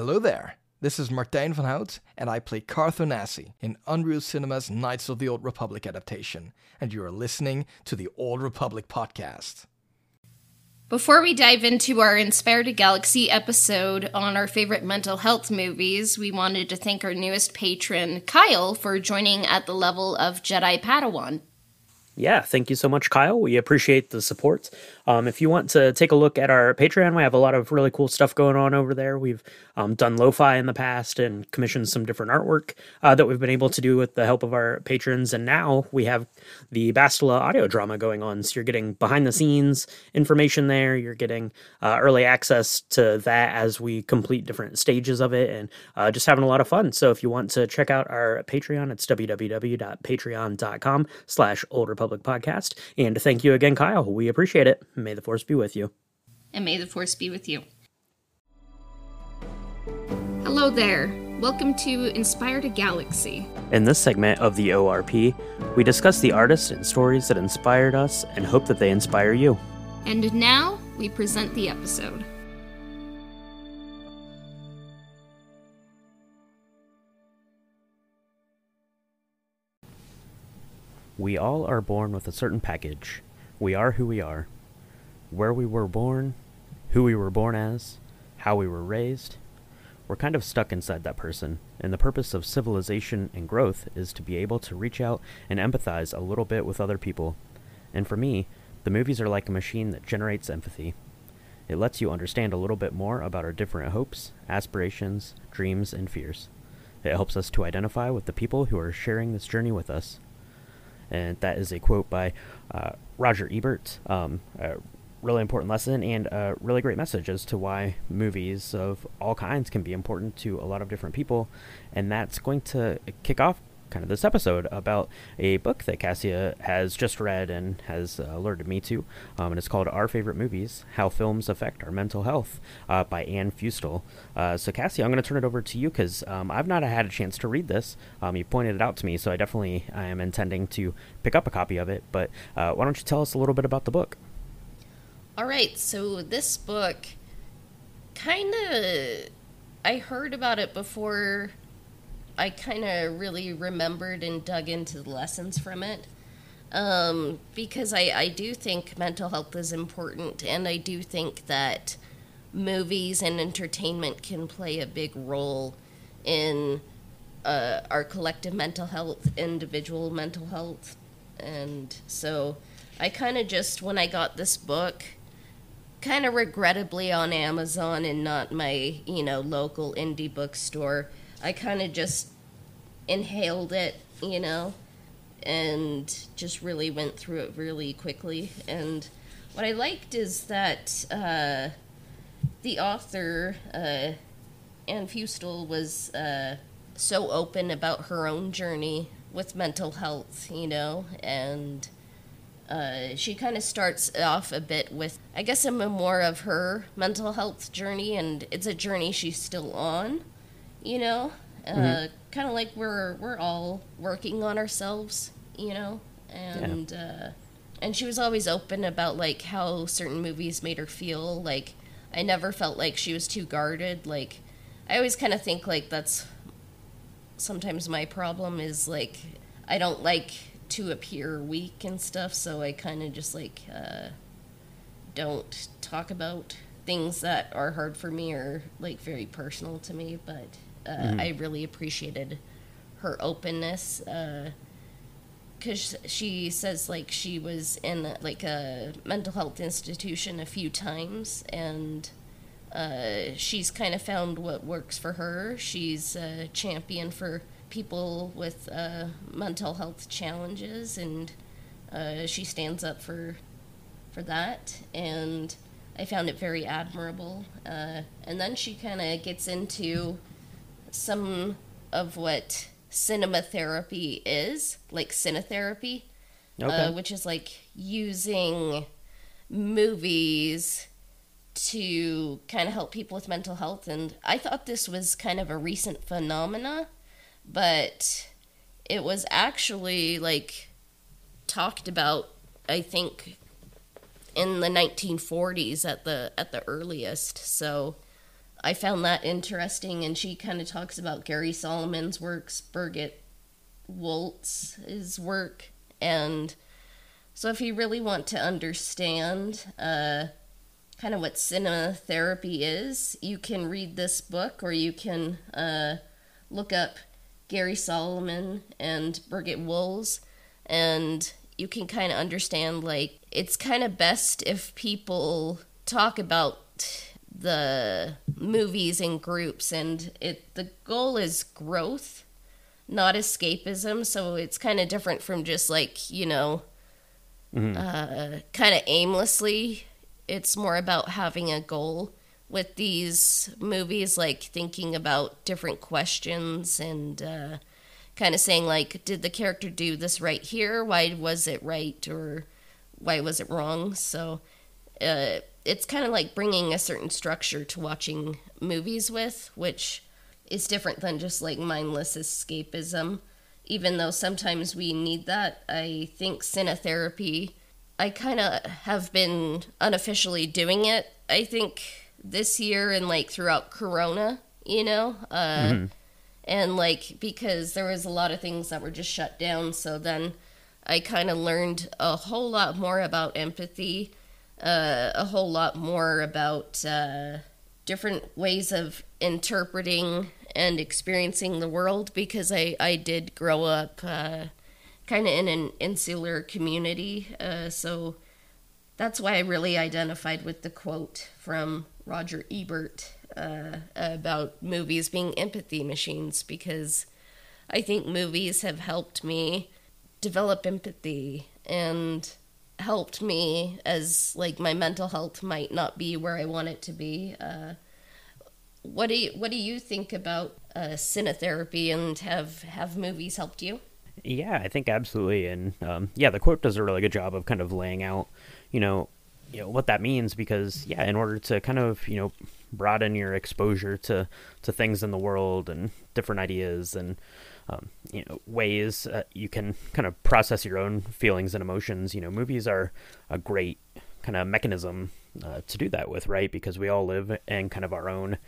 Hello there. This is Martijn van Hout, and I play Carth Onasi in Unreal Cinema's Knights of the Old Republic adaptation, and you are listening to the Old Republic podcast. Before we dive into our Inspired a Galaxy episode on our favorite mental health movies, we wanted to thank our newest patron, Kyle, for joining at the level of Jedi Padawan. Yeah, thank you so much, Kyle. We appreciate the support. Um, if you want to take a look at our Patreon, we have a lot of really cool stuff going on over there. We've um, done lo-fi in the past and commissioned some different artwork uh, that we've been able to do with the help of our patrons. And now we have the Bastila audio drama going on. So you're getting behind the scenes information there. You're getting uh, early access to that as we complete different stages of it and uh, just having a lot of fun. So if you want to check out our Patreon, it's www.patreon.com slash Old Republic Podcast. And thank you again, Kyle. We appreciate it. May the force be with you. And may the force be with you. Hello there. Welcome to Inspired a Galaxy. In this segment of the ORP, we discuss the artists and stories that inspired us and hope that they inspire you. And now we present the episode. We all are born with a certain package. We are who we are. Where we were born, who we were born as, how we were raised. We're kind of stuck inside that person, and the purpose of civilization and growth is to be able to reach out and empathize a little bit with other people. And for me, the movies are like a machine that generates empathy. It lets you understand a little bit more about our different hopes, aspirations, dreams, and fears. It helps us to identify with the people who are sharing this journey with us. And that is a quote by uh, Roger Ebert, um, a really important lesson and a really great message as to why movies of all kinds can be important to a lot of different people. And that's going to kick off kind of this episode about a book that Cassia has just read and has uh, alerted me to. Um, and it's called Our Favorite Movies How Films Affect Our Mental Health uh, by Anne Fuestel. Uh, so, Cassia, I'm going to turn it over to you because um, I've not had a chance to read this. Um, you pointed it out to me, so I definitely I am intending to pick up a copy of it. But uh, why don't you tell us a little bit about the book? All right, so this book kind of I heard about it before I kind of really remembered and dug into the lessons from it. Um, because I, I do think mental health is important, and I do think that movies and entertainment can play a big role in uh, our collective mental health, individual mental health. And so I kind of just, when I got this book, kind of regrettably on Amazon and not my, you know, local indie bookstore. I kind of just inhaled it, you know, and just really went through it really quickly. And what I liked is that uh, the author, uh, Anne Fuestel, was uh, so open about her own journey with mental health, you know, and uh, she kind of starts off a bit with, I guess, a memoir of her mental health journey, and it's a journey she's still on, you know, uh, mm-hmm. kind of like we're we're all working on ourselves, you know, and yeah. uh, and she was always open about like how certain movies made her feel. Like I never felt like she was too guarded. Like I always kind of think like that's sometimes my problem is like I don't like to appear weak and stuff, so I kind of just like uh, don't talk about things that are hard for me or like very personal to me. But uh, mm-hmm. I really appreciated her openness because uh, she says like she was in like a mental health institution a few times and. Uh, she's kind of found what works for her. She's a champion for people with uh, mental health challenges, and uh, she stands up for for that. And I found it very admirable. Uh, and then she kind of gets into some of what cinema therapy is, like cinetherapy, uh, okay. which is like using movies to kind of help people with mental health. And I thought this was kind of a recent phenomena but it was actually like talked about I think in the 1940s at the at the earliest. So I found that interesting. And she kind of talks about Gary Solomon's works, Birgit Wolz's work. And so if you really want to understand uh, kind of what cinema therapy is, you can read this book or you can uh, look up Gary Solomon and Birgit Wolz. And you can kind of understand like it's kind of best if people talk about the movies in groups and it the goal is growth not escapism so it's kind of different from just like you know mm-hmm. uh, kind of aimlessly it's more about having a goal with these movies like thinking about different questions and uh, kind of saying like did the character do this right here why was it right or why was it wrong so uh, it's kind of like bringing a certain structure to watching movies with, which is different than just like mindless escapism. Even though sometimes we need that, I think cinetherapy, I kind of have been unofficially doing it. I think this year and like throughout Corona, you know, uh, mm-hmm. and like because there was a lot of things that were just shut down. So then I kind of learned a whole lot more about empathy uh, a whole lot more about uh, different ways of interpreting and experiencing the world because I, I did grow up uh, kind of in an insular community. Uh, so that's why I really identified with the quote from Roger Ebert uh, about movies being empathy machines because I think movies have helped me develop empathy and helped me as like my mental health might not be where I want it to be. Uh, what do you what do you think about uh, cinetherapy and have have movies helped you? Yeah, I think absolutely, and um, yeah, the quote does a really good job of kind of laying out, you know, you know what that means because yeah, in order to kind of you know broaden your exposure to to things in the world and different ideas and um, you know ways uh, you can kind of process your own feelings and emotions. You know, movies are a great kind of mechanism uh, to do that with, right? Because we all live in kind of our own,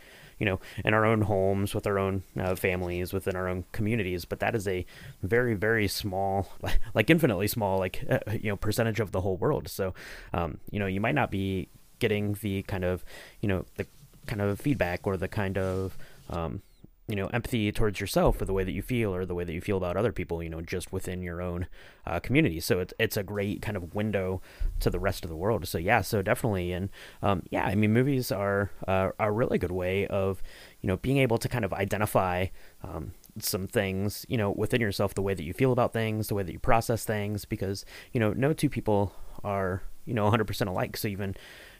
you know, in our own homes with our own uh, families, within our own communities. But that is a very, very small, like infinitely small, like uh, you know, percentage of the whole world. So, um, you know, you might not be getting the kind of, you know, the kind of feedback or the kind of um, you know empathy towards yourself or the way that you feel or the way that you feel about other people you know just within your own uh, community. So it's it's a great kind of window to the rest of the world. So yeah so definitely. And um, yeah i mean movies are uh, a really good way of you know being able to kind of identify um, some things you know within yourself the way that you feel about things the way that you process things because you know no two people are you know 100% alike. So even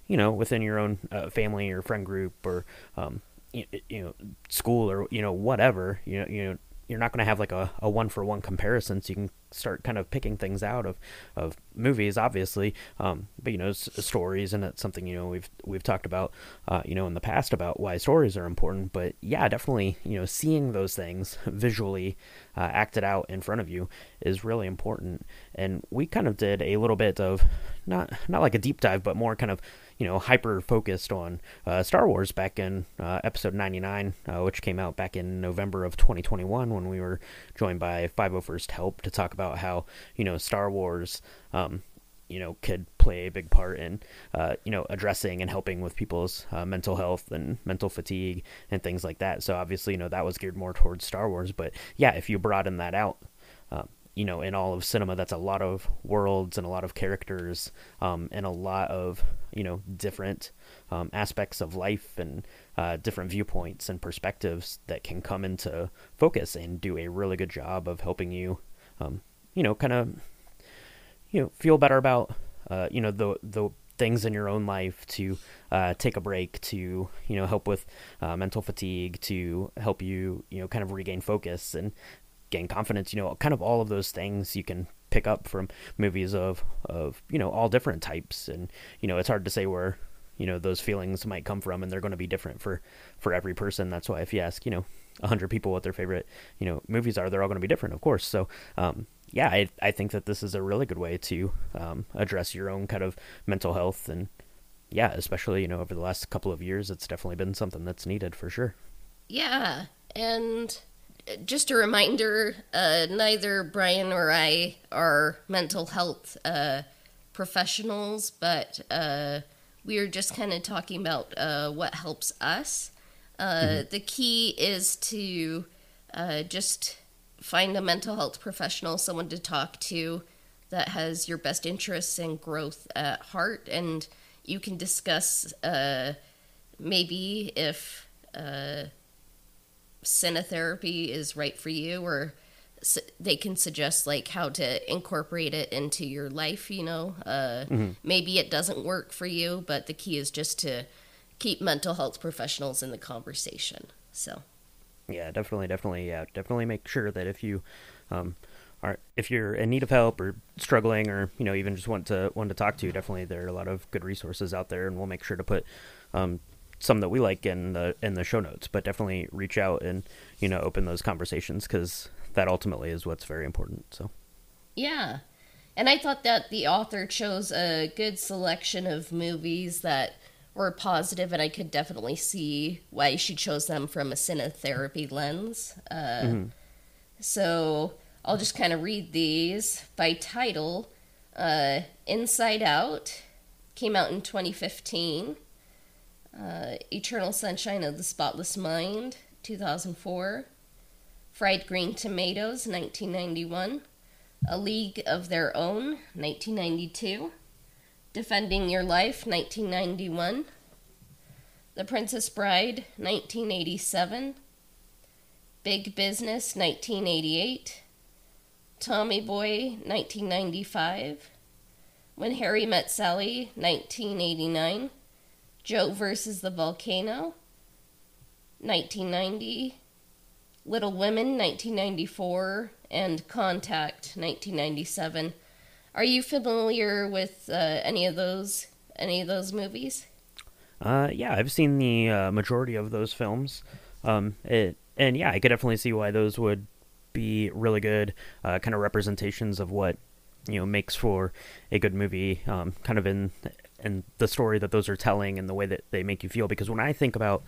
you know within your own uh, family or friend group or um, you, know school or you know whatever you know you know you're not going to have like a, a one for one comparison so you can start kind of picking things out of, of movies obviously um, but you know s- stories and it's something you know we've we've talked about uh, you know in the past about why stories are important but yeah definitely you know seeing those things visually uh, acted out in front of you is really important. And we kind of did a little bit of not not like a deep dive but more kind of you know, hyper focused on uh, Star Wars back in uh, episode 99, uh, which came out back in November of 2021 when we were joined by 501st Help to talk about how, you know, Star Wars, um, you know, could play a big part in, uh, you know, addressing and helping with people's uh, mental health and mental fatigue and things like that. So obviously, you know, that was geared more towards Star Wars. But yeah, if you broaden that out, um, you know, in all of cinema, that's a lot of worlds and a lot of characters um, and a lot of, you know, different um, aspects of life and uh, different viewpoints and perspectives that can come into focus and do a really good job of helping you, um, you know, kind of, you know, feel better about, uh, you know, the the things in your own life to uh, take a break to you know help with uh, mental fatigue to help you you know kind of regain focus and gain confidence, you know, kind of all of those things you can pick up from movies of of, you know, all different types. And you know, it's hard to say where you know those feelings might come from and they're going to be different for for every person. That's why if you ask you know 100 people what their favorite you know movies are they're all going to be different of course. So um, yeah I, I think that this is a really good way to um, address your own kind of mental health. And yeah, especially you know over the last couple of years, it's definitely been something that's needed for sure. Yeah, and just a reminder: uh, neither Brian or I are mental health uh, professionals, but uh, we are just kind of talking about uh, what helps us. Uh, the key is to uh, just find a mental health professional, someone to talk to that has your best interests and growth at heart, and you can discuss uh, maybe if uh, cinetherapy is right for you, or they can suggest like how to incorporate it into your life. You know, uh, maybe it doesn't work for you, but the key is just to keep mental health professionals in the conversation. So. Yeah, definitely, definitely, yeah, definitely make sure that if you um, are if you're in need of help or struggling or you know even just want to want to talk to, definitely there are a lot of good resources out there, and we'll make sure to put um, some that we like in the in the show notes. But definitely reach out and you know open those conversations because that ultimately is what's very important. So Yeah. And I thought that the author chose a good selection of movies that were positive, and I could definitely see why she chose them from a cinetherapy lens. Uh, So I'll just kind of read these by title. Uh, Inside Out came out in 2015. Uh, Eternal Sunshine of the Spotless Mind, 2004. Fried Green Tomatoes, 1991. A League of Their Own, 1992. Defending Your Life, 1991. The Princess Bride, 1987. Big Business, 1988. Tommy Boy, 1995. When Harry Met Sally, 1989. Joe versus the Volcano, 1990. Little Women, 1994. And Contact, 1997. Are you familiar with uh, any of those any of those movies? Uh, yeah, I've seen the uh, majority of those films. Um, it, and yeah, I could definitely see why those would be really good, uh, kind of representations of what you know makes for a good movie. Um, kind of in in the story that those are telling and the way that they make you feel. Because when I think about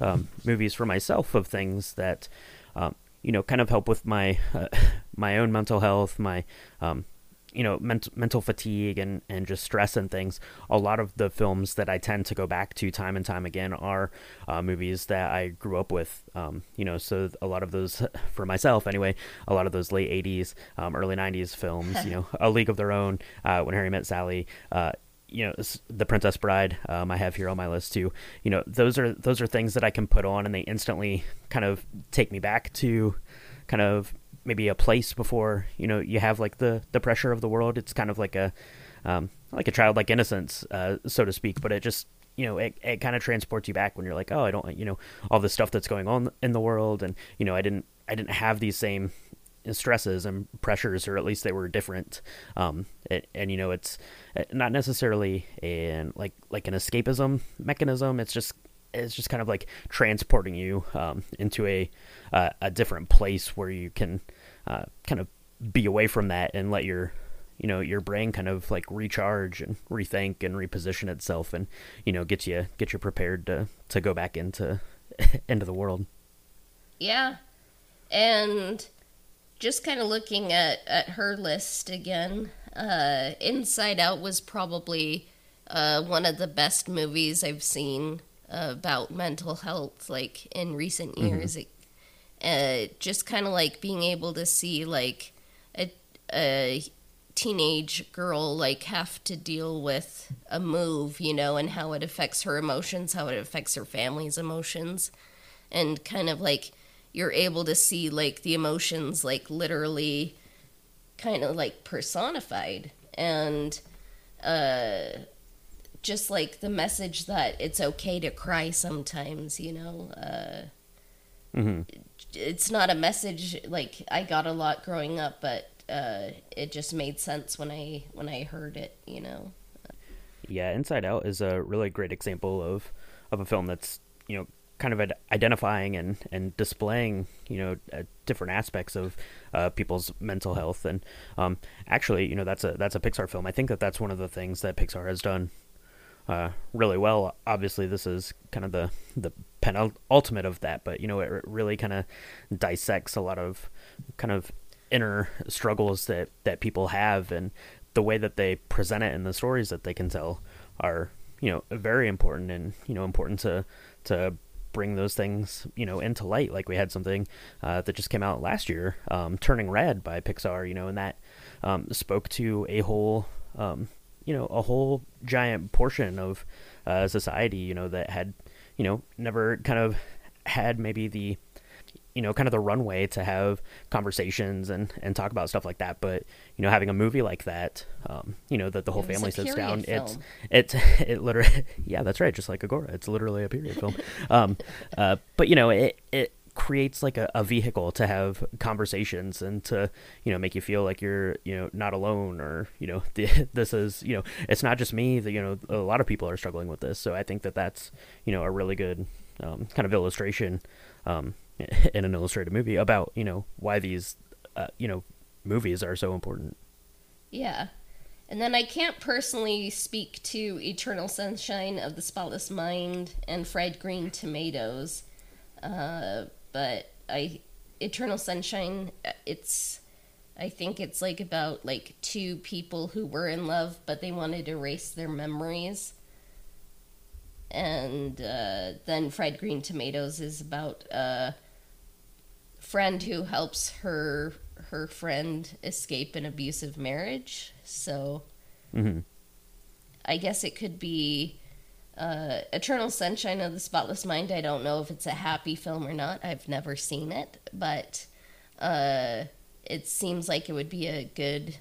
um, movies for myself of things that um, you know kind of help with my uh, my own mental health, my um, you know mental mental fatigue and and just stress and things a lot of the films that i tend to go back to time and time again are uh, movies that i grew up with. Um, you know so a lot of those for myself anyway a lot of those late 80s um, early 90s films you know a league of their own uh, when harry met sally uh, you know the princess bride um, i have here on my list too. You know those are those are things that i can put on and they instantly kind of take me back to kind of maybe a place before you know you have like the the pressure of the world. It's kind of like a um, like a childlike innocence uh, so to speak but it just you know it, it kind of transports you back when you're like oh i don't you know all the stuff that's going on in the world and you know i didn't i didn't have these same stresses and pressures or at least they were different. Um it, and you know it's uh, not necessarily an like like an escapism mechanism. It's just it's just kind of like transporting you um, into a uh, a different place where you can uh, kind of be away from that and let your you know your brain kind of like recharge and rethink and reposition itself and you know get you get you prepared to to go back into into the world Yeah. And just kind of looking at, at her list again, uh, Inside Out was probably uh, one of the best movies I've seen about mental health, like in recent years. It, uh, just kind of like being able to see like a, a teenage girl like have to deal with a move, you know, and how it affects her emotions, how it affects her family's emotions, and kind of like you're able to see like the emotions like literally kind of like personified. And uh just like the message that it's okay to cry sometimes you know uh hmm it's not a message like I got a lot growing up, but uh, it just made sense when I when I heard it. You know. Yeah, Inside Out is a really great example of of a film that's you know kind of identifying and and displaying you know uh, different aspects of uh, people's mental health and um, actually you know that's a that's a Pixar film. I think that that's one of the things that Pixar has done uh, really well. Obviously, this is kind of the the penultimate of that, but you know, it really kind of dissects a lot of kind of inner struggles that that people have, and the way that they present it and the stories that they can tell are you know very important and you know important to to bring those things you know into light like we had something uh, that just came out last year um, turning red by pixar you know and that um, spoke to a whole um, you know a whole giant portion of uh, society you know that had you know never kind of had maybe the you know kind of the runway to have conversations and and talk about stuff like that but you know having a movie like that um, you know that the whole family sits down film. it's it's it literally yeah that's right just like agora it's literally a period film um uh but you know it it creates like a, a vehicle to have conversations and to you know make you feel like you're you know not alone or you know the, this is you know it's not just me that you know a lot of people are struggling with this so i think that that's you know a really good um, kind of illustration um, in an illustrated movie about you know why these uh, you know movies are so important Yeah. And then I can't personally speak to Eternal Sunshine of the Spotless Mind and Fried Green Tomatoes, uh, but I Eternal Sunshine. It's I think it's like about like two people who were in love, but they wanted to erase their memories. And uh, then Fried Green Tomatoes is about a friend who helps her her friend escape an abusive marriage. So hmm I guess it could be uh, Eternal Sunshine of the Spotless Mind. I don't know if it's a happy film or not. I've never seen it, but uh, it seems like it would be a good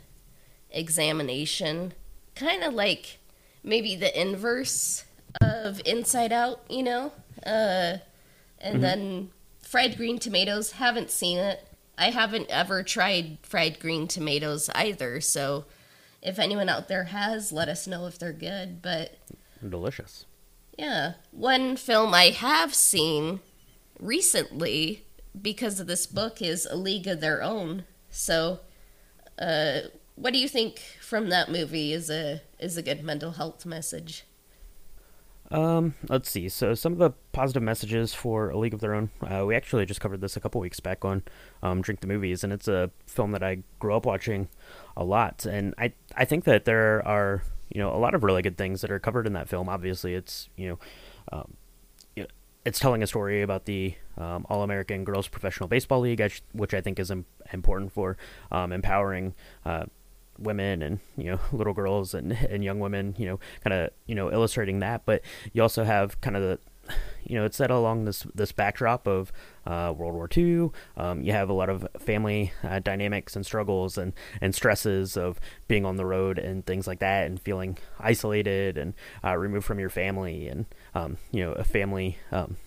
examination. Kind of like maybe the inverse of Inside Out, you know? Uh, and then fried green tomatoes, haven't seen it. I haven't ever tried fried green tomatoes either, so if anyone out there has, let us know if they're good. But delicious yeah, one film I have seen recently because of this book is A League of Their Own. So, uh, what do you think from that movie is a is a good mental health message? Um, let's see. So some of the positive messages for A League of Their Own. Uh, we actually just covered this a couple weeks back on um, Drink the Movies, and it's a film that I grew up watching a lot. And I I think that there are you know a lot of really good things that are covered in that film. Obviously, it's you know. Um, it's telling a story about the um, All American Girls Professional Baseball League, which- I think is Im- important for um, empowering uh, women and you know little girls and and young women you know kind of you know illustrating that but you also have kind of the you know it's set along this this backdrop of uh, World War II. Um, you have a lot of family uh, dynamics and struggles and and stresses of being on the road and things like that and feeling isolated and uh, removed from your family and um, you know a family um,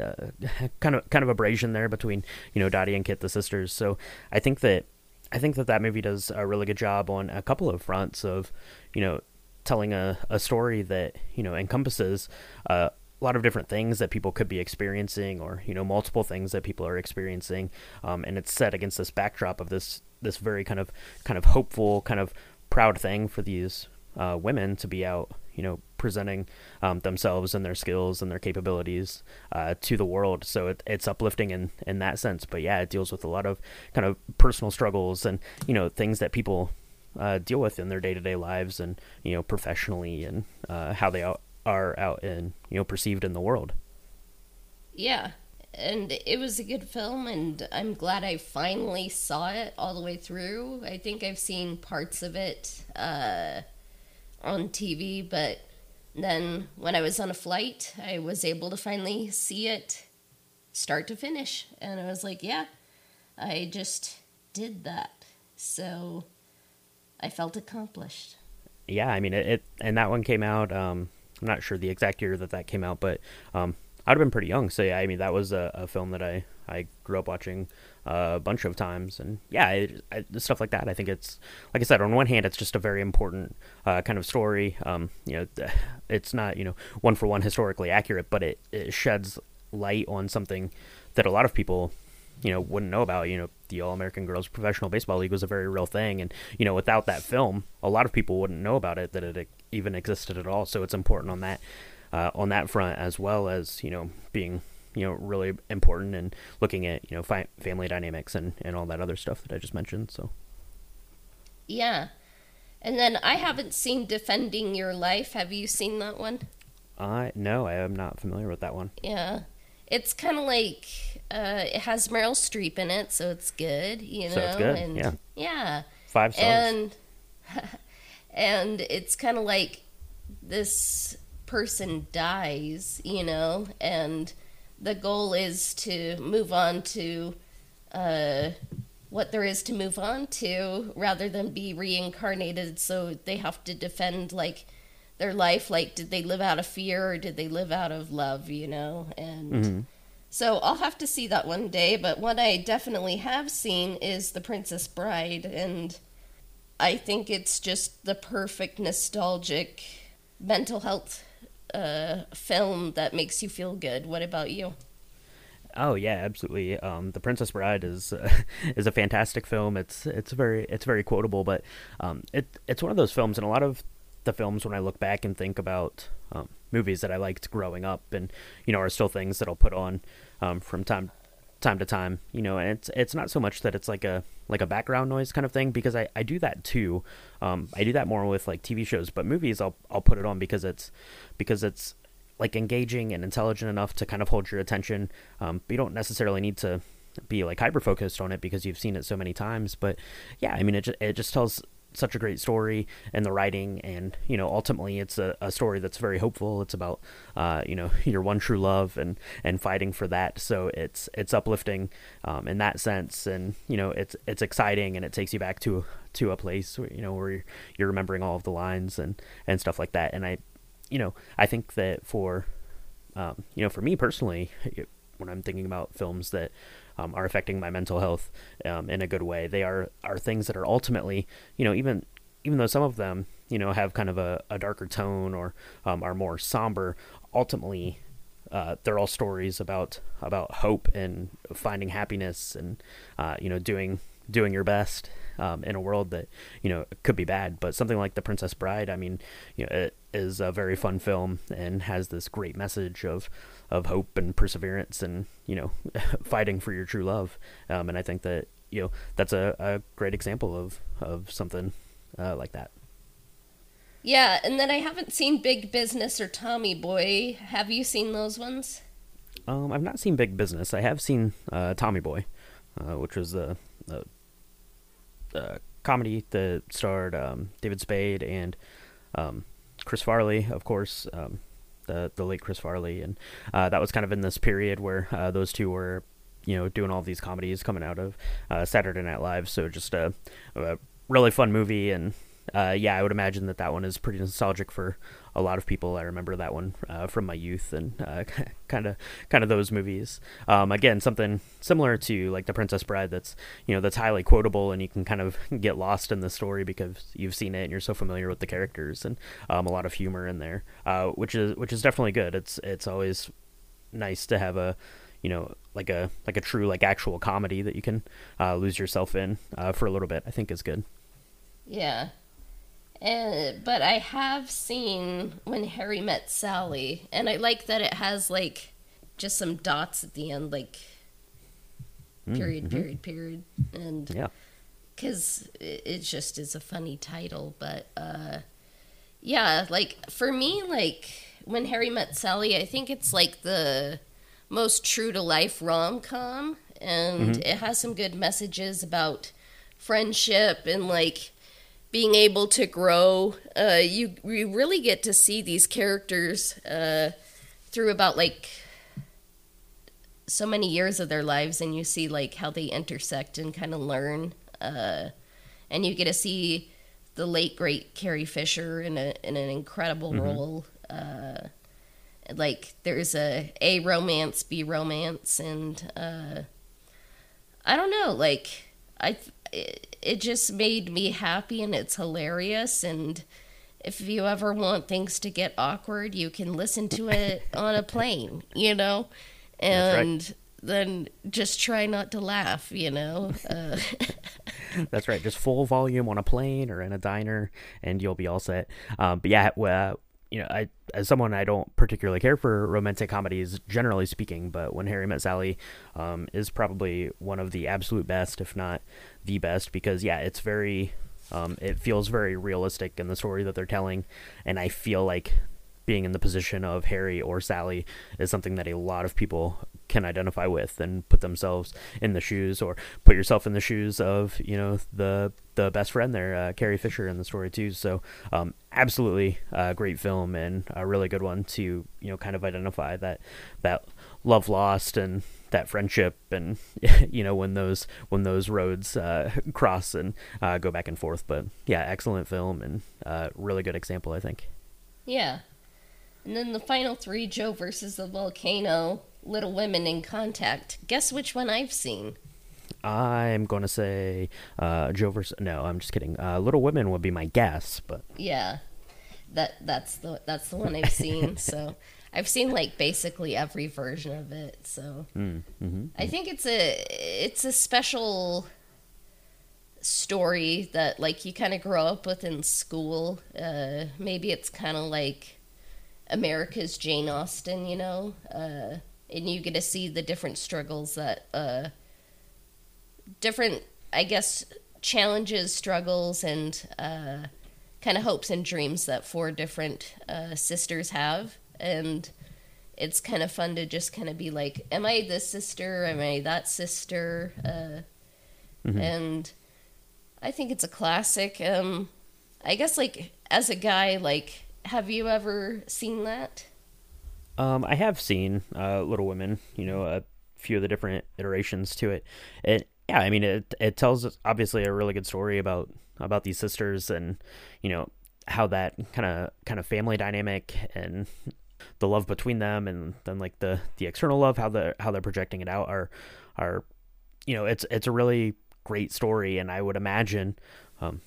uh, kind of kind of abrasion there between you know Dottie and Kit the sisters. So I think that I think that that movie does a really good job on a couple of fronts of you know telling a, a story that you know encompasses uh, a lot of different things that people could be experiencing or you know multiple things that people are experiencing um, and it's set against this backdrop of this this very kind of kind of hopeful kind of proud thing for these uh, women to be out you know presenting um, themselves and their skills and their capabilities uh, to the world. So it, it's uplifting in in that sense. But yeah it deals with a lot of kind of personal struggles and you know things that people uh, deal with in their day-to-day lives and you know professionally and uh, how they are out and you know perceived in the world Yeah, and it was a good film, and I'm glad I finally saw it all the way through. I think I've seen parts of it uh, on TV, but then when I was on a flight, I was able to finally see it start to finish, and I was like, yeah, I just did that. So I felt accomplished. yeah i mean it, it and that one came out um i'm not sure the exact year that that came out but um i'd have been pretty young. So yeah i mean that was a, a film that i i grew up watching uh, a bunch of times. And yeah I, stuff like that i think it's like i said on one hand it's just a very important uh, kind of story. Um you know it's not you know one for one historically accurate but it, it sheds light on something that a lot of people you know wouldn't know about. You know the all american girls professional baseball league was a very real thing. And you know without that film a lot of people wouldn't know about it that it even existed at all. So it's important on that uh, on that front as well as you know being you know really important and looking at you know fi- family dynamics and and all that other stuff that I just mentioned. So yeah, and then I haven't seen Defending Your Life. Have you seen that one? I no, I am not familiar with that one. Yeah, it's kind of like uh, it has Meryl Streep in it, so it's good. You know, So it's good, and yeah. yeah, Five stars. and and it's kind of like this person dies, you know, and the goal is to move on to uh, what there is to move on to, rather than be reincarnated. So they have to defend like their life. Like, did they live out of fear or did they live out of love? You know, and. So I'll have to see that one day, but what I definitely have seen is The Princess Bride, and I think it's just the perfect nostalgic mental health uh, film that makes you feel good. What about you? Oh yeah, absolutely. Um, the Princess Bride is uh, is a fantastic film. It's it's very it's very quotable, but um, it it's one of those films, and a lot of the films when I look back and think about um, movies that I liked growing up, and you know, are still things that I'll put on um, from time time to time. You know, and it's it's not so much that it's like a like a background noise kind of thing because I, I do that too. Um, I do that more with like TV shows, but movies I'll I'll put it on because it's because it's like engaging and intelligent enough to kind of hold your attention. Um, you don't necessarily need to be like hyper focused on it because you've seen it so many times. But yeah, I mean, it it just tells such a great story and the writing and you know ultimately it's a, a story that's very hopeful. It's about uh, you know your one true love and and fighting for that. So it's it's uplifting um, in that sense. And you know it's it's exciting and it takes you back to to a place where, you know where you're, you're remembering all of the lines and and stuff like that. And i you know, I think that for, um, you know, for me personally, when I'm thinking about films that um, are affecting my mental health um, in a good way, they are are things that are ultimately, you know, even even though some of them, you know, have kind of a, a darker tone or um, are more somber, ultimately. Uh, they're all stories about about hope and finding happiness and uh, you know doing doing your best um, in a world that you know could be bad. But something like The Princess Bride, I mean, you know, it is a very fun film and has this great message of of hope and perseverance and you know fighting for your true love. Um, and I think that you know that's a, a great example of of something uh, like that. Yeah, and then I haven't seen Big Business or Tommy Boy. Have you seen those ones? Um, I've not seen Big Business. I have seen uh, Tommy Boy, uh, which was the, the uh, comedy that starred um, David Spade and um, Chris Farley, of course, um, the the late Chris Farley, and uh, that was kind of in this period where uh, those two were, you know, doing all these comedies coming out of uh, Saturday Night Live. So just a, a really fun movie, and uh, yeah, I would imagine that that one is pretty nostalgic for a lot of people. I remember that one uh, from my youth and kind of kind of those movies. Um, again, something similar to like The Princess Bride. That's you know that's highly quotable and you can kind of get lost in the story because you've seen it and you're so familiar with the characters and um, a lot of humor in there, uh, which is which is definitely good. It's it's always nice to have a you know like a like a true like actual comedy that you can uh, lose yourself in uh, for a little bit. I think is good. Yeah. And, but I have seen When Harry Met Sally, and I like that it has like just some dots at the end, like period, Mm-hmm. period, period, and Yeah. because it it just is a funny title. But uh, yeah, like for me, like When Harry Met Sally, I think it's like the most true to life rom com, and it has some good messages about friendship and like being able to grow. Uh, you you really get to see these characters uh, through about like so many years of their lives, and you see like how they intersect and kind of learn. Uh, and you get to see the late great Carrie Fisher in a in an incredible role. Uh, like there's a a romance, b romance, and uh, I don't know. Like I, it, it just made me happy, and it's hilarious. And if you ever want things to get awkward, you can listen to it on a plane. You know, That's right. and then just try not to laugh, you know? Uh, That's right. Just full volume on a plane or in a diner, and you'll be all set. Um, but yeah, well, you know, I as someone I don't particularly care for romantic comedies, generally speaking. But when Harry Met Sally um, is probably one of the absolute best, if not the best, because yeah, it's very, um, it feels very realistic in the story that they're telling, and I feel like being in the position of Harry or Sally is something that a lot of people can identify with and put themselves in the shoes or put yourself in the shoes of you know the the best friend there uh, Carrie Fisher in the story too. So um, absolutely a great film and a really good one to you know kind of identify that that love lost and that friendship and you know when those when those roads uh, cross and uh, go back and forth. But yeah excellent film and uh, really good example I think. Yeah and then the final three Joe versus the volcano, Little Women in Contact. Guess which one I've seen? I'm going to say uh, Joe versus. No, I'm just kidding. Uh, Little Women would be my guess, but yeah, that that's the that's the one I've seen. so I've seen like basically every version of it. So mm, mm-hmm, I think it's a it's a special story that like you kind of grow up with in school. Uh, maybe it's kind of like America's Jane Austen, you know, uh, and you get to see the different struggles that, uh, different, I guess, challenges, struggles, and uh, kind of hopes and dreams that four different uh, sisters have. And it's kind of fun to just kind of be like, am I this sister? Am I that sister? Uh, mm-hmm. And I think it's a classic. Um, I guess, like, as a guy, like, have you ever seen that? Um, I have seen uh, Little Women. You know, a few of the different iterations to it. It, yeah, I mean, it it tells obviously a really good story about about these sisters and you know how that kind of kind of family dynamic and the love between them and then like the the external love how the how they're projecting it out are are you know it's it's a really great story and I would imagine um,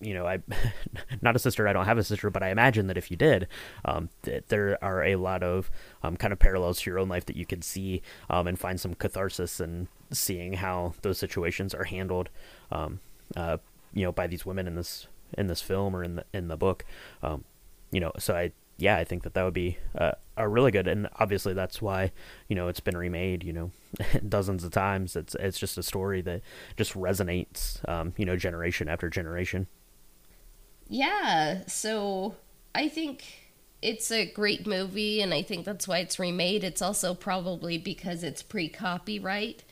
you know, I not a sister. I don't have a sister, but I imagine that if you did, um, that there are a lot of um, kind of parallels to your own life that you could see um, and find some catharsis in seeing how those situations are handled, um, uh, you know, by these women in this in this film or in the in the book, um, you know. So I yeah, I think that that would be uh, a really good, and obviously that's why you know it's been remade, you know, dozens of times. It's it's just a story that just resonates, um, you know, generation after generation. Yeah, so I think it's a great movie, and I think that's why it's remade. It's also probably because it's pre copyright.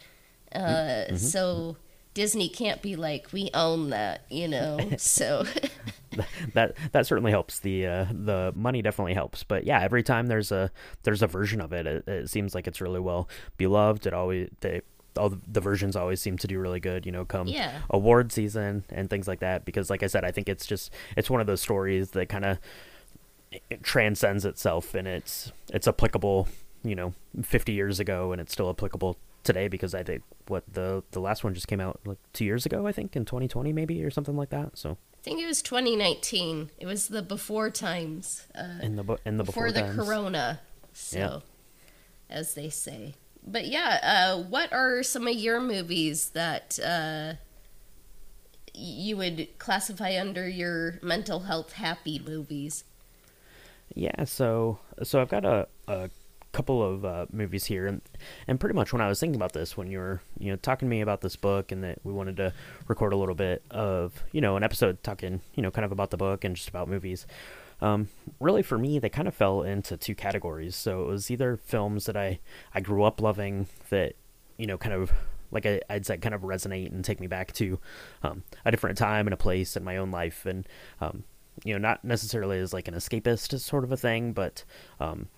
Uh, mm-hmm. So Disney can't be like, we own that, you know? so. that that certainly helps the uh, the money definitely helps but yeah every time there's a there's a version of it it, it seems like it's really well beloved it always they all the versions always seem to do really good, you know, come yeah. award season and things like that. Because, like I said, I think it's just it's one of those stories that kind of transcends itself and it's it's applicable, you know, 50 years ago and it's still applicable today because I think what the the last one just came out like two years ago, I think in 2020 maybe or something like that. So I think it was 2019. It was the before times. Uh, in the in the before, before the times. Corona. So, yeah. as they say but yeah, uh, what are some of your movies that uh, you would classify under your mental health happy movies? Yeah, so so I've got a, a couple of uh, movies here, and and pretty much when I was thinking about this, when you were you know talking to me about this book, and that we wanted to record a little bit of you know an episode talking you know kind of about the book and just about movies. Um, really, for me, they kind of fell into two categories. So it was either films that I, I grew up loving that, you know, kind of like I, would say kind of resonate and take me back to um, a different time and a place in my own life. And, um, you know, not necessarily as like an escapist sort of a thing, but, um,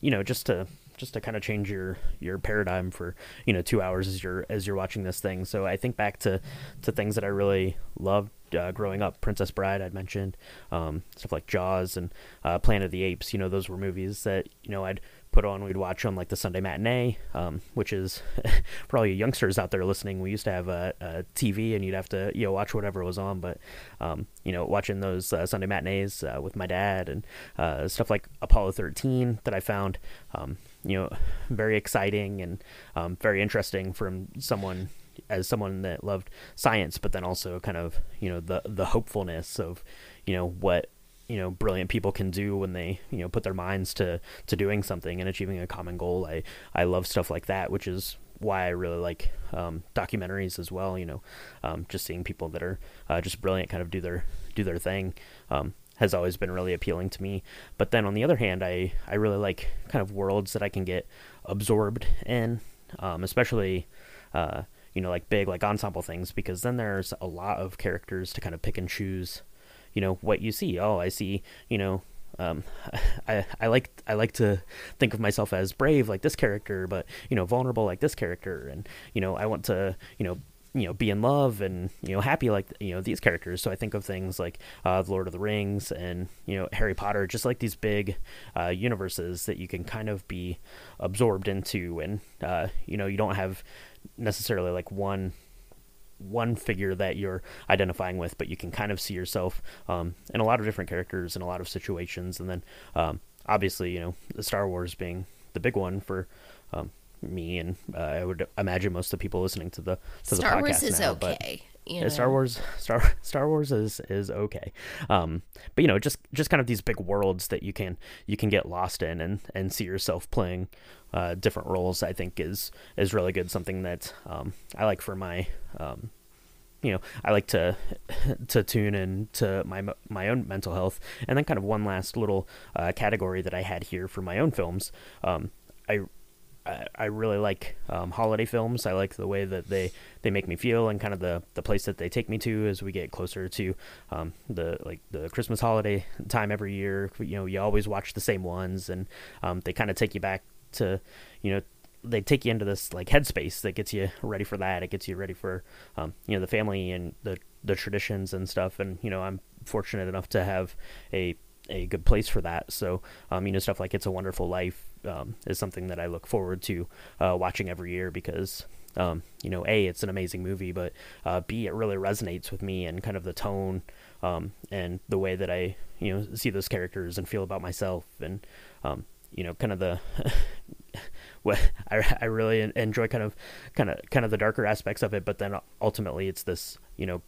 you know, just to just to kind of change your your paradigm for you know two hours as you're as you're watching this thing. So I think back to to things that I really loved uh, growing up. Princess Bride I'd mentioned, um, stuff like Jaws and uh, Planet of the Apes. You know those were movies that you know I'd put on. We'd watch on like the Sunday matinee, um, which is for all you youngsters out there listening. We used to have a, a, TV, and you'd have to you know watch whatever was on. But um, you know, watching those uh, Sunday matinees uh, with my dad and uh, stuff like Apollo 13 that I found um, you know very exciting and um, very interesting from someone as someone that loved science, but then also kind of you know the the hopefulness of you know what you know brilliant people can do when they you know put their minds to to doing something and achieving a common goal. I I love stuff like that, which is why I really like um, documentaries as well. You know, um, just seeing people that are uh, just brilliant kind of do their do their thing um, has always been really appealing to me. But then on the other hand, I I really like kind of worlds that I can get absorbed in, um, especially. Uh, you know, like big, like ensemble things, because then there's a lot of characters to kind of pick and choose, you know, what you see. Oh, I see, you know, um, I I like I like to think of myself as brave like this character, but you know vulnerable like this character, and you know I want to you know you know be in love and you know happy like you know these characters. So I think of things like uh, the Lord of the Rings and you know Harry Potter, just like these big uh, universes that you can kind of be absorbed into, and uh, you know you don't have necessarily like one one figure that you're identifying with, but you can kind of see yourself um, in a lot of different characters in a lot of situations. And then um, obviously, you know, the Star Wars being the big one for um, me, and uh, I would imagine most of the people listening to the to Star the podcast Wars is now. okay. You yeah, Star? Wars, Star Star Wars is is okay, um, but you know, just just kind of these big worlds that you can you can get lost in and and see yourself playing uh, different roles. I think is is really good. Something that um, I like for my um, you know, I like to to tune in to my my own mental health, and then kind of one last little uh, category that I had here for my own films. Um, I I really like um, holiday films. I like the way that they, they make me feel and kind of the, the place that they take me to as we get closer to um, the like the Christmas holiday time every year. You know, you always watch the same ones, and um, they kind of take you back to you know they take you into this like headspace that gets you ready for that. It gets you ready for um, you know the family and the the traditions and stuff. And you know, I'm fortunate enough to have a a good place for that. So, um, you know, stuff like It's a Wonderful Life um, is something that I look forward to uh, watching every year because, um, you know, A, it's an amazing movie, but uh, B, it really resonates with me and kind of the tone um, and the way that I, you know, see those characters and feel about myself and, um, you know, kind of the. I, I really enjoy kind of kind of kind of the darker aspects of it but then ultimately it's this you know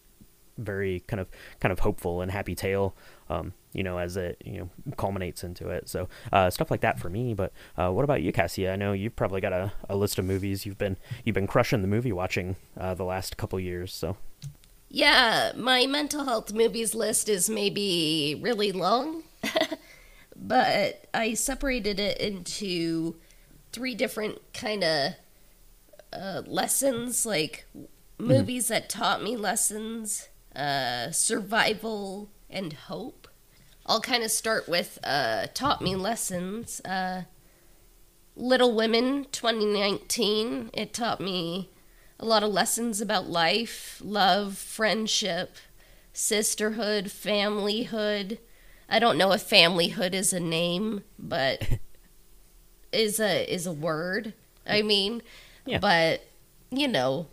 very kind of kind of hopeful and happy tale um, you know as it you know culminates into it. So uh, stuff like that for me but uh, what about you cassia i know you've probably got a, a list of movies you've been you've been crushing the movie watching uh, the last couple years so. Yeah, my mental health movies list is maybe really long, but I separated it into three different kind of uh, lessons, like movies that taught me lessons, uh, survival, and hope. I'll kind of start with uh, taught me lessons. Uh, Little Women 2019. It taught me a lot of lessons about life, love, friendship, sisterhood, familyhood. I don't know if familyhood is a name, but is a is a word. I mean, Yeah. but you know,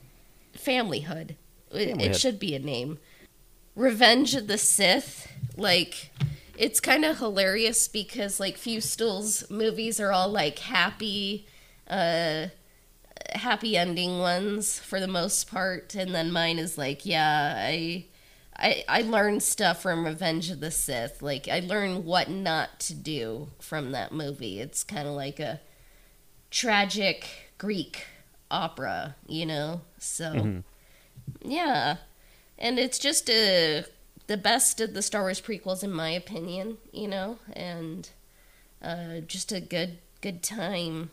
familyhood. It, it should be a name. Revenge of the Sith, like it's kind of hilarious because like Fuestel's movies are all like happy uh happy ending ones for the most part and then mine is like yeah I I I learned stuff from Revenge of the Sith like I learned what not to do from that movie. It's kind of like a tragic Greek opera you know? So yeah and it's just uh the best of the Star Wars prequels in my opinion, you know, and uh, just a good good time.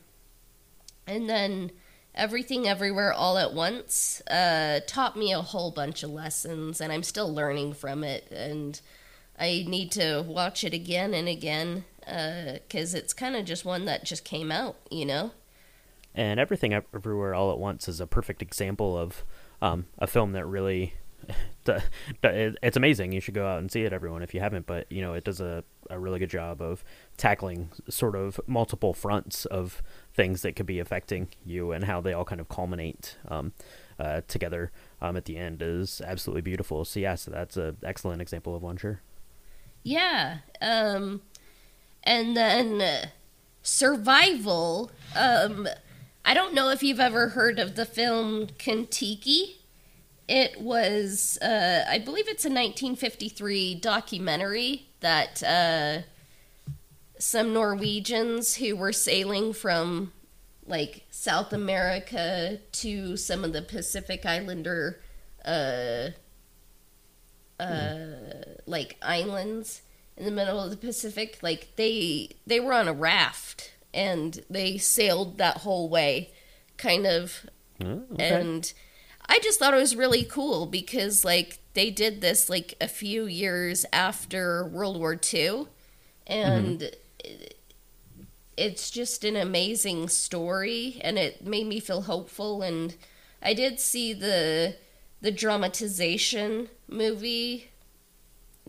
And then everything everywhere all at once uh, taught me a whole bunch of lessons, and I'm still learning from it. And I need to watch it again and again because it's kind of just one that just came out, you know. and everything everywhere all at once is a perfect example of um, a film that really it's amazing you should go out and see it everyone if you haven't but you know it does a, a really good job of tackling sort of multiple fronts of things that could be affecting you and how they all kind of culminate um, uh, together um, at the end is absolutely beautiful so yeah so that's an excellent example of one sure Yeah. Um and then uh, survival. Um, I don't know if you've ever heard of the film Kon-Tiki. It was, uh, I believe it's a 1953 documentary that uh, some Norwegians who were sailing from like South America to some of the Pacific Islander uh, uh, like islands in the middle of the Pacific. Like they they were on a raft and they sailed that whole way, kind of. Oh, okay. And I just thought it was really cool because like they did this like a few years after World War II, and it- it's just an amazing story, and it made me feel hopeful. And I did see the the dramatization movie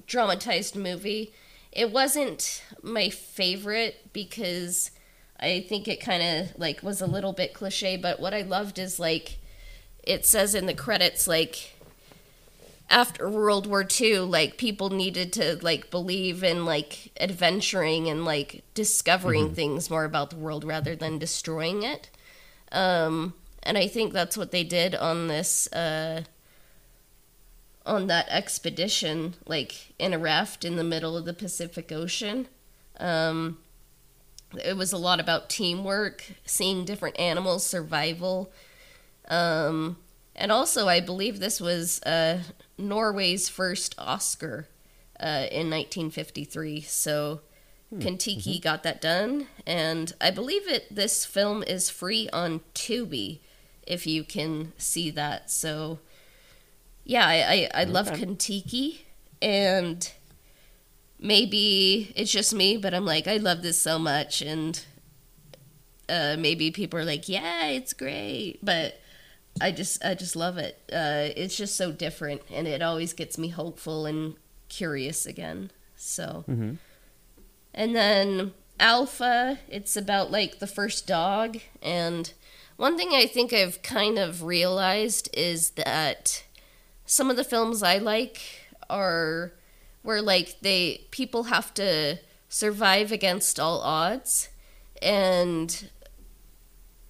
dramatized movie. It wasn't my favorite because I think it kind of like was a little bit cliche, but what I loved is like it says in the credits like after World War II, like people needed to like believe in like adventuring and like discovering things more about the world rather than destroying it. Um, and I think that's what they did on this uh, on that expedition, like in a raft in the middle of the Pacific Ocean. Um, it was a lot about teamwork, seeing different animals, survival. Um, and also, I believe this was uh, Norway's first Oscar uh, in 1953. So Kon-Tiki got that done. And I believe it. this film is free on Tubi if you can see that. So yeah, I, I, I love Okay. Kon-Tiki, and maybe it's just me, but I'm like, I love this so much, and uh, maybe people are like, yeah, it's great, but I just I just love it. Uh, it's just so different, and it always gets me hopeful and curious again. So, Mhm. and then Alpha, it's about like the first dog, and one thing I think I've kind of realized is that some of the films I like are where like they people have to survive against all odds and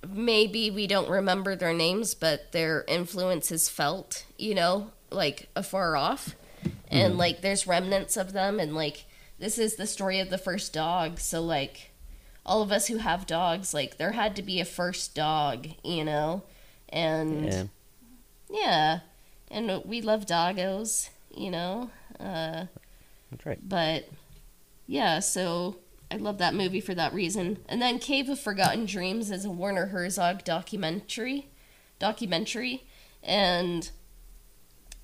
maybe we don't remember their names but their influence is felt you know like afar off and like there's remnants of them and like this is the story of the first dog so like all of us who have dogs like there had to be a first dog you know and Yeah. yeah, and we love doggos, you know. Uh, That's right. but yeah, so I love that movie for that reason. And then Cave of Forgotten Dreams is a Werner Herzog documentary, documentary, and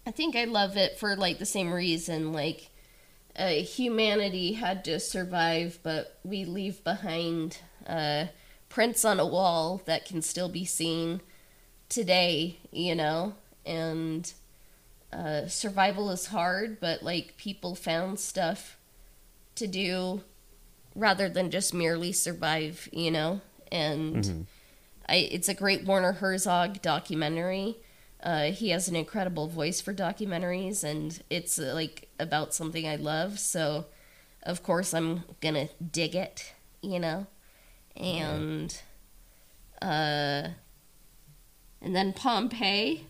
I think I love it for like the same reason. Like, uh, humanity had to survive, but we leave behind uh, prints on a wall that can still be seen today, you know, and uh, survival is hard, but like people found stuff to do rather than just merely survive, you know, and I it's a great Werner Herzog documentary. Uh, he has an incredible voice for documentaries, and it's uh, like about something I love. So, of course, I'm gonna dig it, you know, and uh, and then Pompeii,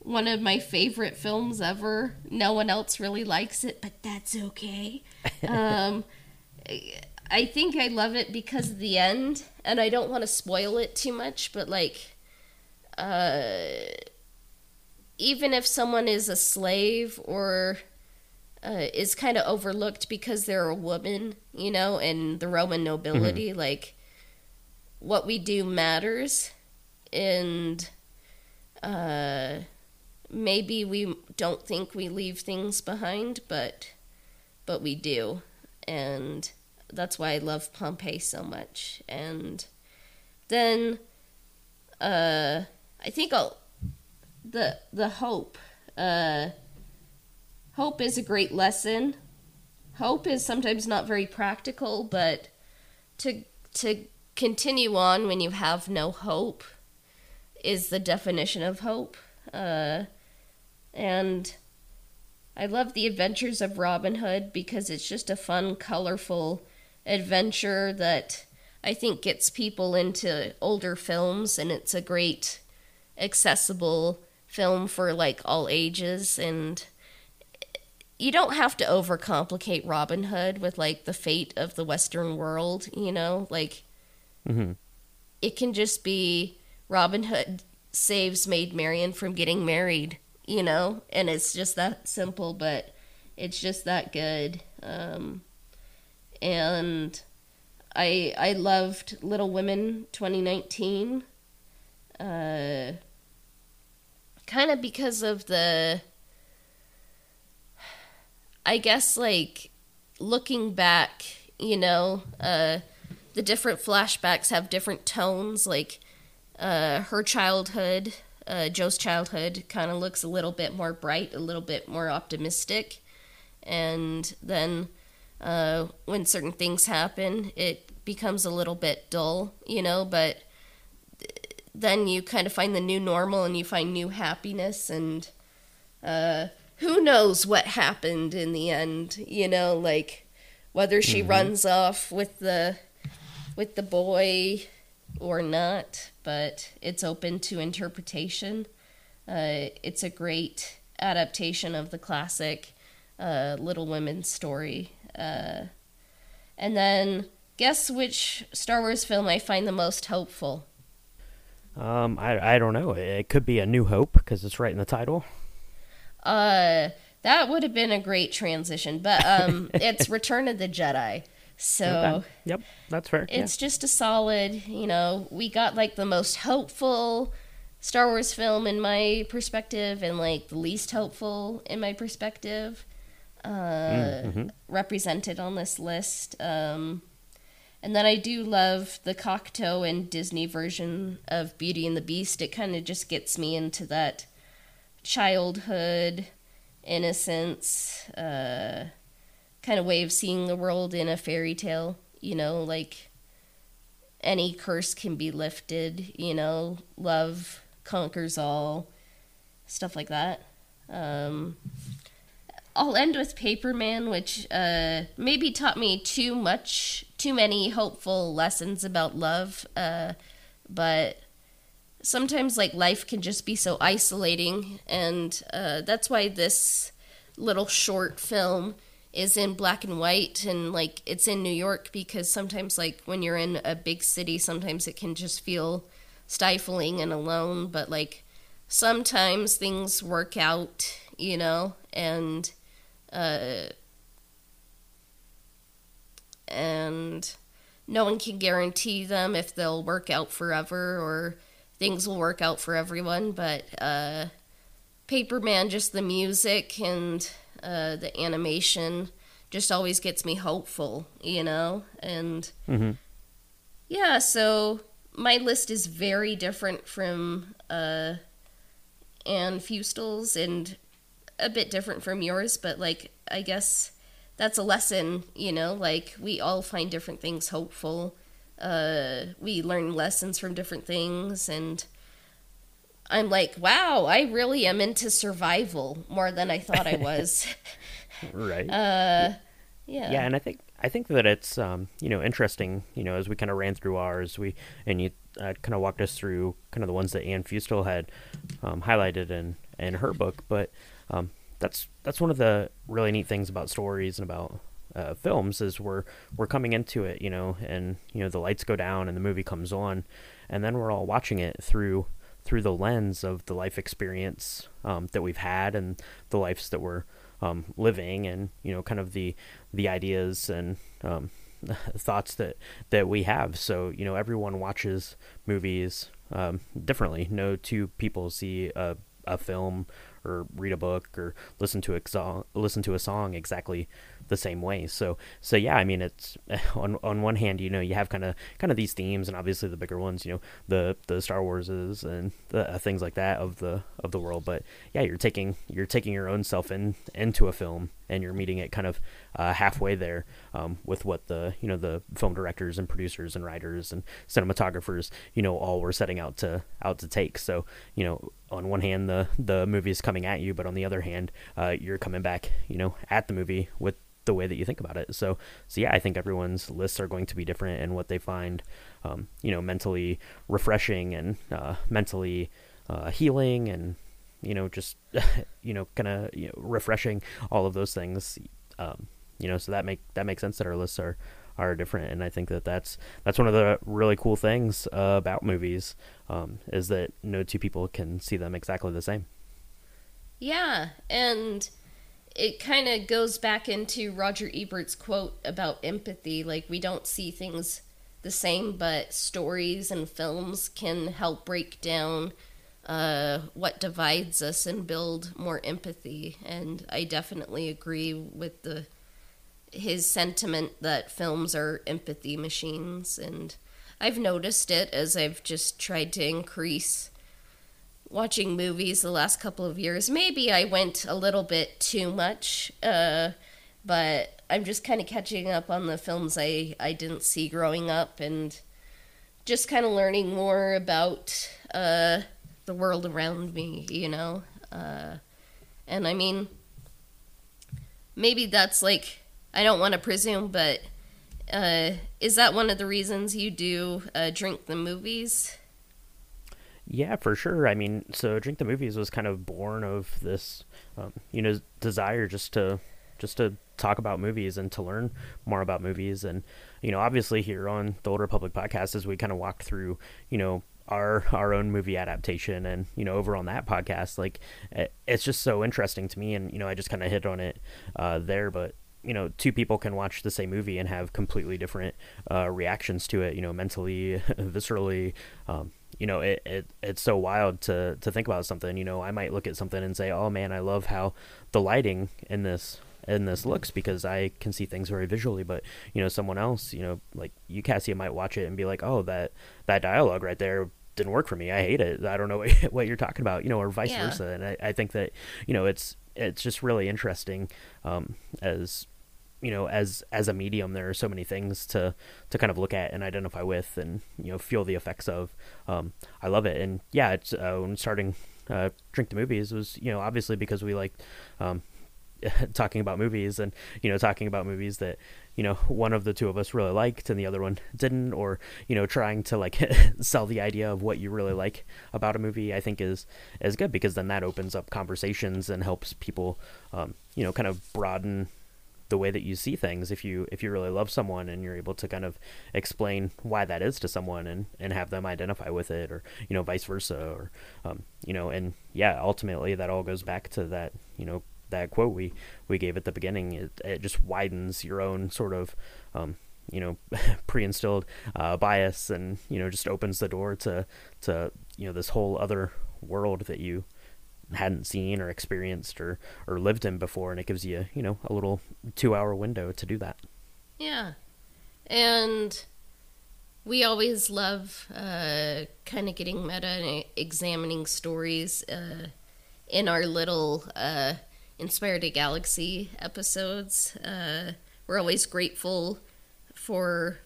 one of my favorite films ever. No one else really likes it, but that's okay. um, I think I love it because of the end, and I don't want to spoil it too much, but like, uh, even if someone is a slave or uh, is kind of overlooked because they're a woman, you know, and the Roman nobility, like, what we do matters, and uh, maybe we don't think we leave things behind, but but we do, and that's why I love Pompeii so much. And then, uh, I think I'll the the hope. Uh, hope is a great lesson. Hope is sometimes not very practical, but to to continue on when you have no hope is the definition of hope. Uh, and I love the adventures of Robin Hood because it's just a fun, colorful adventure that I think gets people into older films, and it's a great accessible film for like all ages and you don't have to overcomplicate Robin Hood with like the fate of the Western world, you know? Like, mm-hmm. it can just be Robin Hood saves Maid Marian from getting married, you know? And it's just that simple, but it's just that good. Um, and I I loved Little Women 2019. Uh, kind of because of the I guess like looking back, you know, uh, the different flashbacks have different tones. Like uh, her childhood, uh, Jo's childhood, kind of looks a little bit more bright, a little bit more optimistic, and then uh, when certain things happen, it becomes a little bit dull, you know. But then you kind of find the new normal, and you find new happiness and uh, who knows what happened in the end, you know, like whether she mm-hmm. runs off with the with the boy or not, but it's open to interpretation. Uh, it's a great adaptation of the classic uh, Little Women story. Uh, and then, guess which Star Wars film I find the most hopeful? Um, I, I don't know. It could be A New Hope because it's right in the title. Uh, that would have been a great transition, but um, it's Return of the Jedi. So okay. yep, that's fair. It's yeah. just a solid. You know, we got like the most hopeful Star Wars film in my perspective, and like the least hopeful in my perspective, mm-hmm. represented on this list. Um, and then I do love the Cocteau and Disney version of Beauty and the Beast. It kind of just gets me into that childhood, innocence, uh, kind of way of seeing the world in a fairy tale. You know, like any curse can be lifted, you know, love conquers all, stuff like that. Um, I'll end with Paperman, which uh, maybe taught me too much, too many hopeful lessons about love, uh, but sometimes like life can just be so isolating and uh, that's why this little short film is in black and white and like it's in new york because sometimes like when you're in a big city sometimes it can just feel stifling and alone but like sometimes things work out you know and uh and no one can guarantee them if they'll work out forever or things will work out for everyone. But uh, Paperman, just the music and uh, the animation just always gets me hopeful, you know? And mm-hmm. yeah, so my list is very different from uh, Anne Fuestel's and a bit different from yours, but like, I guess that's a lesson, you know? Like, we all find different things hopeful. Uh, we learn lessons from different things and i'm like wow i really am into survival more than i thought i was. Right. Uh yeah. Yeah and i think i think that it's um you know interesting you know as we kind of ran through ours we and you uh, kind of walked us through kind of the ones that anne fuestel had um, highlighted in in her book but um that's that's one of the really neat things about stories and about uh, films is we're we're coming into it, you know, and you know the lights go down and the movie comes on, and then we're all watching it through through the lens of the life experience um, that we've had and the lives that we're um, living, and you know, kind of the the ideas and um, thoughts that that we have. So you know, everyone watches movies um, differently. No two people see a a film or read a book or listen to a listen to a song exactly the same way. So so yeah, I mean it's on on one hand, you know, you have kind of kind of these themes, and obviously the bigger ones, you know, the the Star Warses and the, uh, things like that of the of the world. But yeah, you're taking you're taking your own self in into a film, and you're meeting it kind of uh, halfway there um, with what the you know the film directors and producers and writers and cinematographers you know all were setting out to out to take. So you know on one hand the the movie is coming at you, but on the other hand, uh, you're coming back, you know, at the movie with the way that you think about it. So, so yeah, I think everyone's lists are going to be different and what they find, um, you know, mentally refreshing and uh, mentally uh, healing and you know just you know kind of you know, refreshing all of those things. Um, you know, so that make that makes sense that our lists are are different, and I think that that's that's one of the really cool things uh, about movies um, is that no two people can see them exactly the same. Yeah, and it kind of goes back into Roger Ebert's quote about empathy. Like, we don't see things the same, but stories and films can help break down uh, what divides us and build more empathy. And I definitely agree with the his sentiment that films are empathy machines. And I've noticed it as I've just tried to increase watching movies the last couple of years. Maybe I went a little bit too much, uh, but I'm just kind of catching up on the films I, I didn't see growing up and just kind of learning more about uh, the world around me, you know? Uh, and I mean, maybe that's like, I don't want to presume, but uh, is that one of the reasons you do uh, drink the movies? Yeah, for sure. I mean, so Drink the Movies was kind of born of this, um, you know, desire just to just to talk about movies and to learn more about movies. And you know, obviously here on the Old Republic podcast, as we kind of walk through, you know, our our own movie adaptation, and you know, over on that podcast, like it, it's just so interesting to me. And you know, I just kind of hit on it uh, there, but you know two people can watch the same movie and have completely different uh, reactions to it you know mentally viscerally um, you know, it, it it's so wild to to think about something. You know, I might look at something and say, "Oh man, I love how the lighting in this in this looks because I can see things very visually." But you know, someone else, you know, like you, cassia might watch it and be like, "Oh, that that dialogue right there didn't work for me. I hate it. I don't know what, what you're talking about." You know, or vice yeah. versa. And I, I think that you know, it's it's just really interesting um, as you know as as a medium there are so many things to to kind of look at and identify with and you know feel the effects of um, i love it and yeah it's uh, when starting uh, drink the movies was you know obviously because we like um, talking about movies and you know talking about movies that you know one of the two of us really liked and the other one didn't or you know trying to like sell the idea of what you really like about a movie i think is is good because then that opens up conversations and helps people um, you know kind of broaden the way that you see things. If you if you really love someone and you're able to kind of explain why that is to someone and and have them identify with it or you know vice versa or um, you know and yeah ultimately that all goes back to that you know that quote we we gave at the beginning it, it just widens your own sort of um, you know pre-instilled uh, bias and you know just opens the door to to you know this whole other world that you hadn't seen or experienced or or lived in before. And it gives you you know a little two hour window to do that. Yeah. And we always love uh, kind of getting meta and examining stories uh, in our little uh, inspired a galaxy episodes uh, we're always grateful for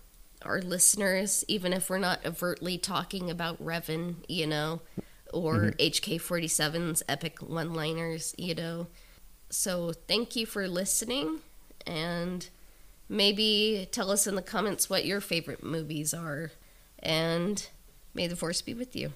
our listeners even if we're not overtly talking about revan you know or mm-hmm. HK47's epic one liners, you know. So thank you for listening and maybe tell us in the comments what your favorite movies are. And may the force be with you.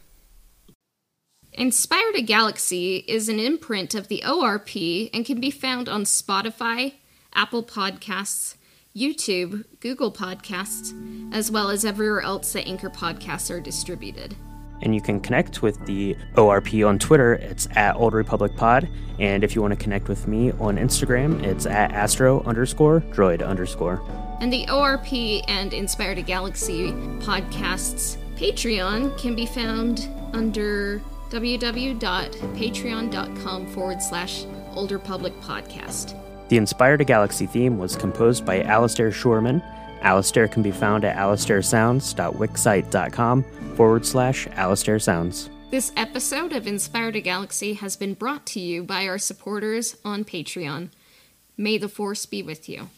Inspired a Galaxy is an imprint of the ORP and can be found on Spotify, Apple Podcasts, YouTube, Google Podcasts, as well as everywhere else that Anchor podcasts are distributed and you can connect with the ORP on Twitter. It's at Old Republic Pod. And if you want to connect with me on Instagram, it's at Astro underscore droid underscore. And the ORP and Inspired a Galaxy podcasts Patreon can be found under www.patreon.com forward slash Old Republic Podcast. The Inspired a Galaxy theme was composed by Alastair Scheuermann. Alastair can be found at alastairsounds.wixsite.com forward slash Alastair Sounds. This episode of Inspired a Galaxy has been brought to you by our supporters on Patreon. May the Force be with you.